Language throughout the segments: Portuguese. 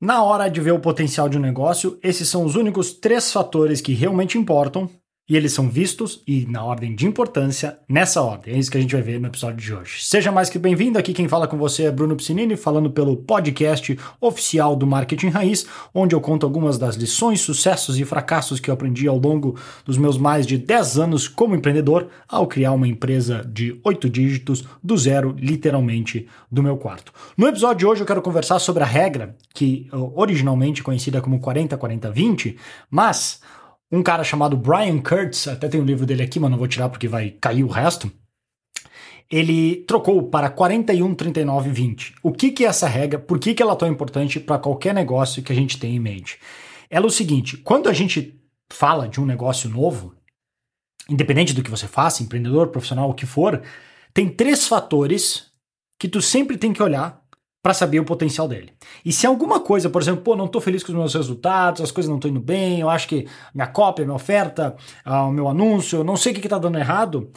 Na hora de ver o potencial de um negócio, esses são os únicos três fatores que realmente importam e eles são vistos e na ordem de importância, nessa ordem. É isso que a gente vai ver no episódio de hoje. Seja mais que bem-vindo. Aqui quem fala com você é Bruno Piscinini, falando pelo podcast oficial do Marketing Raiz, onde eu conto algumas das lições, sucessos e fracassos que eu aprendi ao longo dos meus mais de 10 anos como empreendedor ao criar uma empresa de oito dígitos do zero, literalmente, do meu quarto. No episódio de hoje eu quero conversar sobre a regra que originalmente conhecida como 40-40-20, mas um cara chamado Brian Kurtz, até tem um livro dele aqui, mas não vou tirar porque vai cair o resto. Ele trocou para 41, 39, 20. O que, que é essa regra? Por que, que ela é tão importante para qualquer negócio que a gente tem em mente? Ela é o seguinte: quando a gente fala de um negócio novo, independente do que você faça, empreendedor, profissional, o que for, tem três fatores que tu sempre tem que olhar para saber o potencial dele. E se alguma coisa, por exemplo, pô, não estou feliz com os meus resultados, as coisas não estão indo bem, eu acho que minha cópia, minha oferta, uh, o meu anúncio, eu não sei o que está dando errado,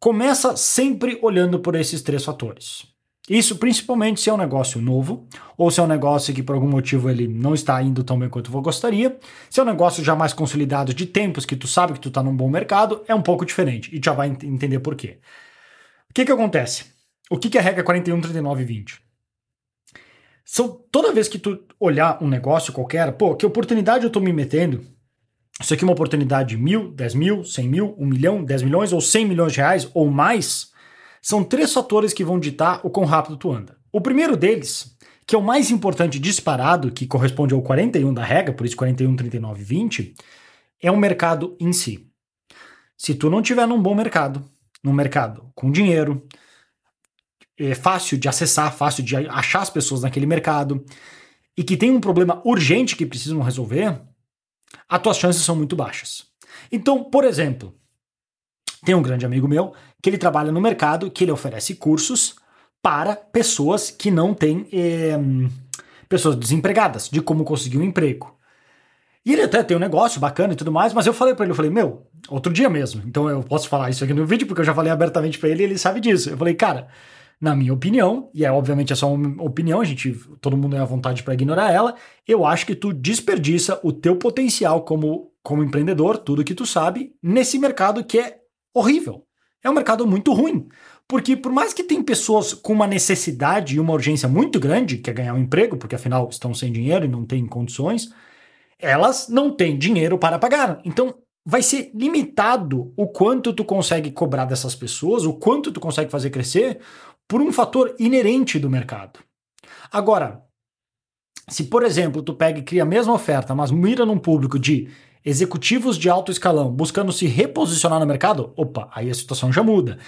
começa sempre olhando por esses três fatores. Isso principalmente se é um negócio novo, ou se é um negócio que por algum motivo ele não está indo tão bem quanto eu gostaria. Se é um negócio já mais consolidado de tempos, que tu sabe que tu está num bom mercado, é um pouco diferente, e já vai entender por quê. O que que acontece? O que, que é a regra 41, 39 e 20? São, toda vez que tu olhar um negócio qualquer, pô, que oportunidade eu tô me metendo? Isso aqui é uma oportunidade de mil, dez mil, cem mil, um milhão, dez milhões ou cem milhões de reais ou mais? São três fatores que vão ditar o quão rápido tu anda. O primeiro deles, que é o mais importante disparado, que corresponde ao 41 da regra, por isso 41, 39, 20, é o mercado em si. Se tu não tiver num bom mercado, num mercado com dinheiro, é fácil de acessar, fácil de achar as pessoas naquele mercado e que tem um problema urgente que precisam resolver, as tuas chances são muito baixas. Então, por exemplo, tem um grande amigo meu que ele trabalha no mercado que ele oferece cursos para pessoas que não têm é, pessoas desempregadas, de como conseguir um emprego. E ele até tem um negócio bacana e tudo mais, mas eu falei para ele, eu falei, meu, outro dia mesmo, então eu posso falar isso aqui no vídeo porque eu já falei abertamente para ele e ele sabe disso. Eu falei, cara, na minha opinião, e é obviamente é só uma opinião, a gente, todo mundo é à vontade para ignorar ela, eu acho que tu desperdiça o teu potencial como, como empreendedor, tudo que tu sabe, nesse mercado que é horrível. É um mercado muito ruim. Porque por mais que tem pessoas com uma necessidade e uma urgência muito grande, que é ganhar um emprego, porque afinal estão sem dinheiro e não têm condições, elas não têm dinheiro para pagar. Então, vai ser limitado o quanto tu consegue cobrar dessas pessoas, o quanto tu consegue fazer crescer, por um fator inerente do mercado. Agora, se por exemplo tu pega e cria a mesma oferta, mas mira num público de executivos de alto escalão buscando se reposicionar no mercado, opa, aí a situação já muda.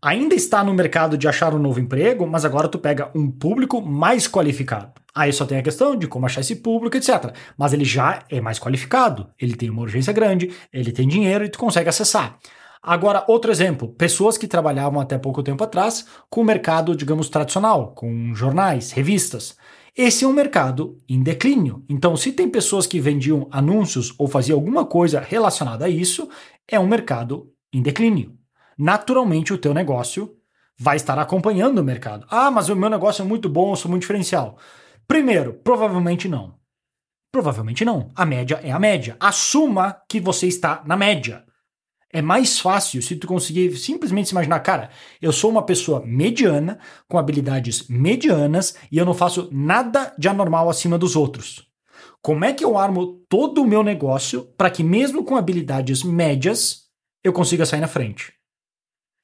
Ainda está no mercado de achar um novo emprego, mas agora tu pega um público mais qualificado. Aí só tem a questão de como achar esse público, etc. Mas ele já é mais qualificado, ele tem uma urgência grande, ele tem dinheiro e tu consegue acessar. Agora, outro exemplo, pessoas que trabalhavam até pouco tempo atrás com o mercado, digamos, tradicional, com jornais, revistas. Esse é um mercado em declínio. Então, se tem pessoas que vendiam anúncios ou faziam alguma coisa relacionada a isso, é um mercado em declínio. Naturalmente, o teu negócio vai estar acompanhando o mercado. Ah, mas o meu negócio é muito bom, eu sou muito diferencial. Primeiro, provavelmente não. Provavelmente não. A média é a média. Assuma que você está na média. É mais fácil se tu conseguir simplesmente se imaginar, cara, eu sou uma pessoa mediana, com habilidades medianas e eu não faço nada de anormal acima dos outros. Como é que eu armo todo o meu negócio para que, mesmo com habilidades médias, eu consiga sair na frente?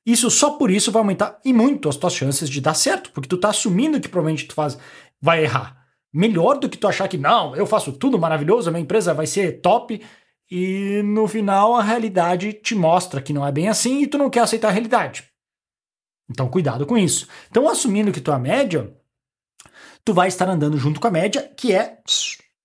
Isso só por isso vai aumentar e muito as tuas chances de dar certo, porque tu tá assumindo que provavelmente tu faz, vai errar. Melhor do que tu achar que não, eu faço tudo maravilhoso, a minha empresa vai ser top e no final a realidade te mostra que não é bem assim e tu não quer aceitar a realidade. Então cuidado com isso. Então assumindo que tu é média, tu vai estar andando junto com a média, que é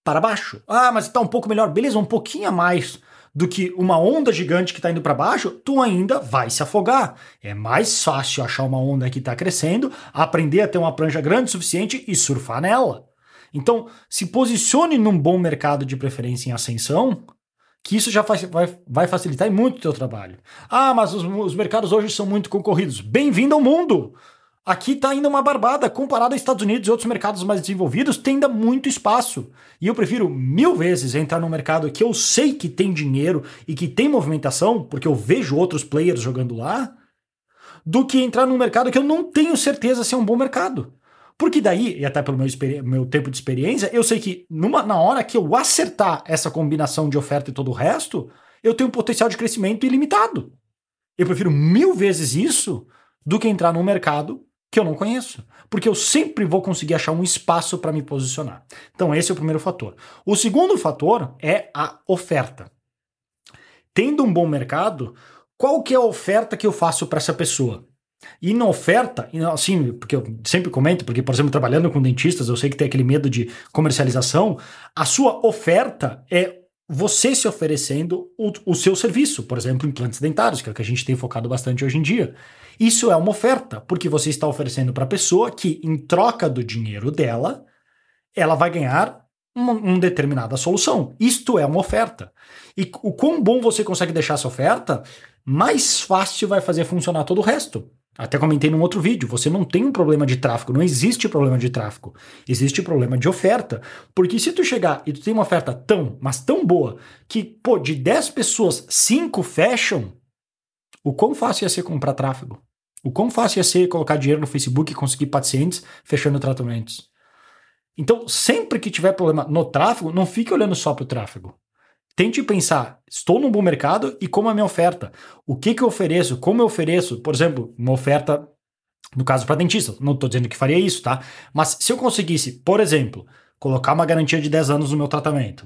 para baixo. Ah, mas está um pouco melhor, beleza, um pouquinho a mais do que uma onda gigante que está indo para baixo, tu ainda vai se afogar. É mais fácil achar uma onda que está crescendo, aprender a ter uma prancha grande o suficiente e surfar nela. Então, se posicione num bom mercado de preferência em ascensão, que isso já vai, vai facilitar muito o teu trabalho. Ah, mas os, os mercados hoje são muito concorridos. Bem-vindo ao mundo! Aqui está ainda uma barbada. Comparado aos Estados Unidos e outros mercados mais desenvolvidos, tem ainda muito espaço. E eu prefiro mil vezes entrar num mercado que eu sei que tem dinheiro e que tem movimentação, porque eu vejo outros players jogando lá, do que entrar num mercado que eu não tenho certeza se é um bom mercado. Porque daí, e até pelo meu, meu tempo de experiência, eu sei que numa, na hora que eu acertar essa combinação de oferta e todo o resto, eu tenho um potencial de crescimento ilimitado. Eu prefiro mil vezes isso do que entrar num mercado que eu não conheço, porque eu sempre vou conseguir achar um espaço para me posicionar. Então, esse é o primeiro fator. O segundo fator é a oferta. Tendo um bom mercado, qual que é a oferta que eu faço para essa pessoa? E na oferta, assim, porque eu sempre comento, porque, por exemplo, trabalhando com dentistas, eu sei que tem aquele medo de comercialização, a sua oferta é você se oferecendo o, o seu serviço, por exemplo, implantes dentários, que é o que a gente tem focado bastante hoje em dia. Isso é uma oferta, porque você está oferecendo para a pessoa que, em troca do dinheiro dela, ela vai ganhar uma, uma, determinada solução. Isto é uma oferta. E o quão bom você consegue deixar essa oferta, mais fácil vai fazer funcionar todo o resto. Até comentei num outro vídeo, você não tem um problema de tráfego, não existe problema de tráfego. Existe problema de oferta. Porque se tu chegar e tu tem uma oferta tão, mas tão boa, que, pô, de 10 pessoas, 5 fecham, o quão fácil ia ser comprar tráfego? O quão fácil ia ser colocar dinheiro no Facebook e conseguir pacientes fechando tratamentos? Então, sempre que tiver problema no tráfego, não fique olhando só para o tráfego. Tente pensar, estou num bom mercado e como é a minha oferta? O que, que eu ofereço? Como eu ofereço? Por exemplo, uma oferta, no caso para dentista, não estou dizendo que faria isso, tá? Mas se eu conseguisse, por exemplo, colocar uma garantia de 10 anos no meu tratamento,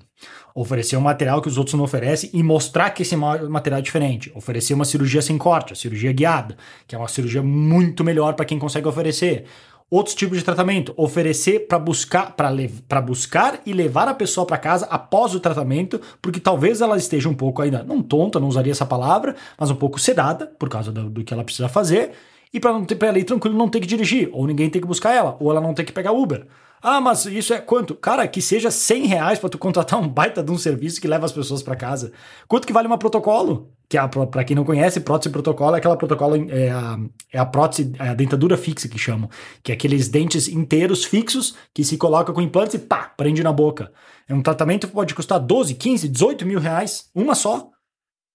oferecer um material que os outros não oferecem e mostrar que esse material é diferente, oferecer uma cirurgia sem corte, a cirurgia guiada, que é uma cirurgia muito melhor para quem consegue oferecer, outros tipos de tratamento, oferecer para buscar para buscar e levar a pessoa para casa após o tratamento, porque talvez ela esteja um pouco ainda não tonta, não usaria essa palavra, mas um pouco sedada por causa do, do que ela precisa fazer e para não ter para ela ir tranquilo não ter que dirigir ou ninguém ter que buscar ela ou ela não ter que pegar Uber. Ah, mas isso é quanto? Cara, que seja 100 reais para tu contratar um baita de um serviço que leva as pessoas para casa. Quanto que vale uma protocolo? Que é para quem não conhece, prótese protocolo é aquela protocolo é a, é a prótese, é a dentadura fixa que chamam, que é aqueles dentes inteiros fixos que se coloca com implantes e pá, prende na boca. É um tratamento que pode custar 12, 15, 18 mil reais, uma só.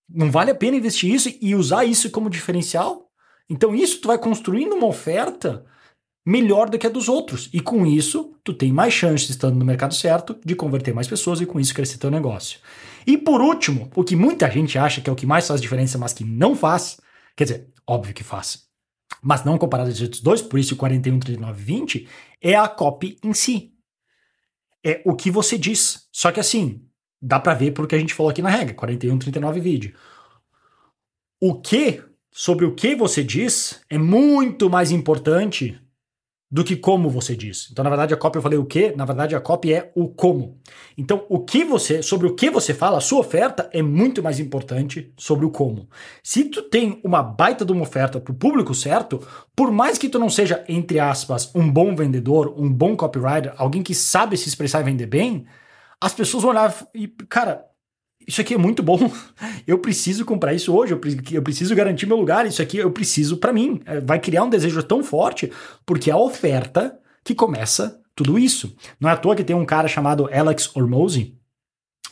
Não vale a pena investir isso e usar isso como diferencial? Então isso tu vai construindo uma oferta melhor do que a dos outros. E com isso, tu tem mais chances, estando no mercado certo, de converter mais pessoas e com isso crescer teu negócio. E por último, o que muita gente acha que é o que mais faz diferença, mas que não faz, quer dizer, óbvio que faz, mas não comparado aos outros dois, por isso o 41, 39, 20, é a copy em si. É o que você diz. Só que assim, dá para ver pelo que a gente falou aqui na regra, 41, 39 vídeo. O que sobre o que você diz é muito mais importante do que como você diz. Então, na verdade, a cópia eu falei o que, na verdade, a cópia é o como. Então, o que você, sobre o que você fala, a sua oferta é muito mais importante sobre o como. Se tu tem uma baita de uma oferta para o público certo, por mais que tu não seja, entre aspas, um bom vendedor, um bom copywriter, alguém que sabe se expressar e vender bem, as pessoas vão olhar e, cara, isso aqui é muito bom. Eu preciso comprar isso hoje. Eu preciso garantir meu lugar. Isso aqui eu preciso para mim. É, vai criar um desejo tão forte porque é a oferta que começa tudo isso. Não é à toa que tem um cara chamado Alex Hormozy,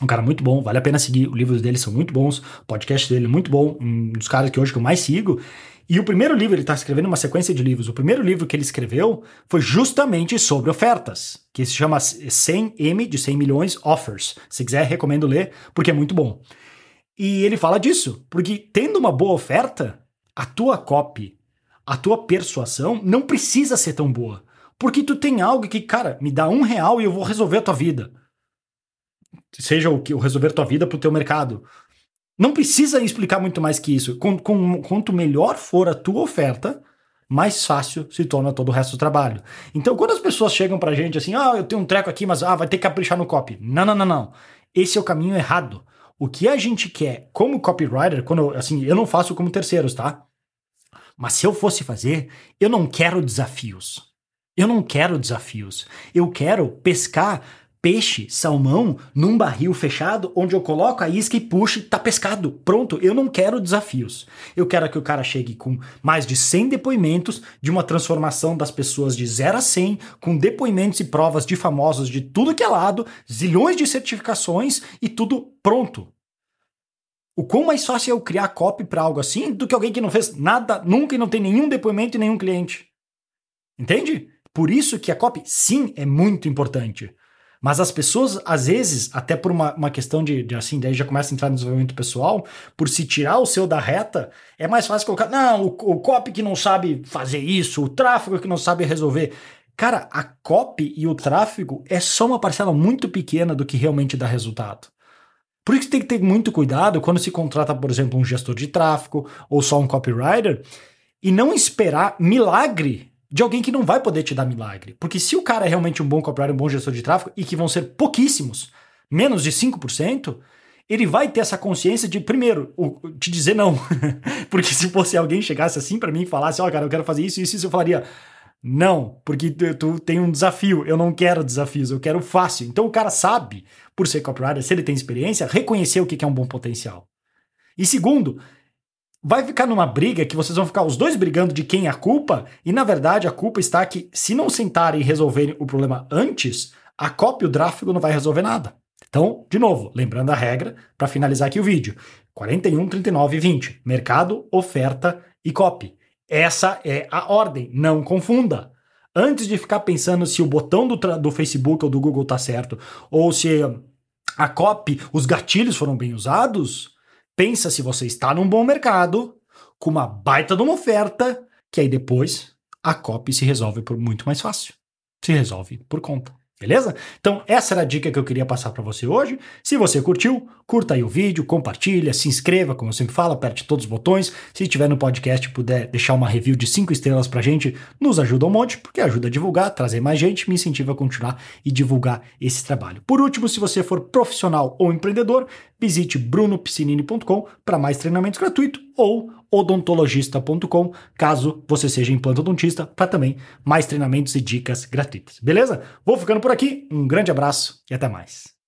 um cara muito bom, vale a pena seguir. Os livros dele são muito bons, o podcast dele é muito bom, um dos caras que hoje que eu mais sigo. E o primeiro livro, ele está escrevendo uma sequência de livros. O primeiro livro que ele escreveu foi justamente sobre ofertas, que se chama 100M de 100 milhões offers. Se quiser, recomendo ler, porque é muito bom. E ele fala disso, porque tendo uma boa oferta, a tua copy, a tua persuasão não precisa ser tão boa. Porque tu tem algo que, cara, me dá um real e eu vou resolver a tua vida. Seja o que o resolver tua vida pro teu mercado, não precisa explicar muito mais que isso. Com, com, quanto melhor for a tua oferta, mais fácil se torna todo o resto do trabalho. Então, quando as pessoas chegam pra gente assim, ah, eu tenho um treco aqui, mas ah, vai ter que caprichar no copy. Não, não, não, não. Esse é o caminho errado. O que a gente quer como copywriter, quando assim, eu não faço como terceiros, tá? Mas se eu fosse fazer, eu não quero desafios. Eu não quero desafios. Eu quero pescar peixe, salmão, num barril fechado, onde eu coloco a isca e puxo tá pescado. Pronto, eu não quero desafios. Eu quero que o cara chegue com mais de 100 depoimentos de uma transformação das pessoas de 0 a 100, com depoimentos e provas de famosos de tudo que é lado, zilhões de certificações e tudo pronto. O quão mais fácil é eu criar copy para algo assim do que alguém que não fez nada nunca e não tem nenhum depoimento e nenhum cliente. Entende? Por isso que a copy, sim, é muito importante. Mas as pessoas, às vezes, até por uma, uma questão de, de, assim, daí já começa a entrar no desenvolvimento pessoal, por se tirar o seu da reta, é mais fácil colocar, não, o, o copy que não sabe fazer isso, o tráfego que não sabe resolver. Cara, a copy e o tráfego é só uma parcela muito pequena do que realmente dá resultado. Por isso tem que ter muito cuidado quando se contrata, por exemplo, um gestor de tráfego ou só um copywriter e não esperar milagre de alguém que não vai poder te dar milagre. Porque se o cara é realmente um bom copywriter, um bom gestor de tráfego, e que vão ser pouquíssimos, menos de 5%, ele vai ter essa consciência de, primeiro, te dizer não. porque se fosse alguém chegasse assim para mim e falasse, ó, oh, cara, eu quero fazer isso, isso, isso, eu falaria, não, porque tu, tu, tem um desafio, eu não quero desafios, eu quero fácil. Então o cara sabe, por ser copywriter, se ele tem experiência, reconhecer o que é um bom potencial. E segundo, vai ficar numa briga que vocês vão ficar os dois brigando de quem é a culpa, e na verdade a culpa está que se não sentarem e resolverem o problema antes, a cópia e o tráfego não vai resolver nada. Então, de novo, lembrando a regra para finalizar aqui o vídeo: 41, 39 e 20. Mercado, oferta e copy. Essa é a ordem, não confunda. Antes de ficar pensando se o botão do, do Facebook ou do Google está certo, ou se a copy, os gatilhos foram bem usados, pensa se você está num bom mercado, com uma baita de uma oferta, que aí depois a copy se resolve por muito mais fácil. Se resolve por conta. Beleza? Então, essa era a dica que eu queria passar para você hoje. Se você curtiu, curta aí o vídeo, compartilha, se inscreva, como eu sempre falo, aperte todos os botões. Se estiver no podcast puder deixar uma review de 5 estrelas pra gente, nos ajuda um monte, porque ajuda a divulgar, trazer mais gente, me incentiva a continuar e divulgar esse trabalho. Por último, se você for profissional ou empreendedor, visite brunopiscinini.com para mais treinamentos gratuitos ou odontologista.com, caso você seja implantodontista, para também mais treinamentos e dicas gratuitas. Beleza? Vou ficando por aqui, um grande abraço e até mais.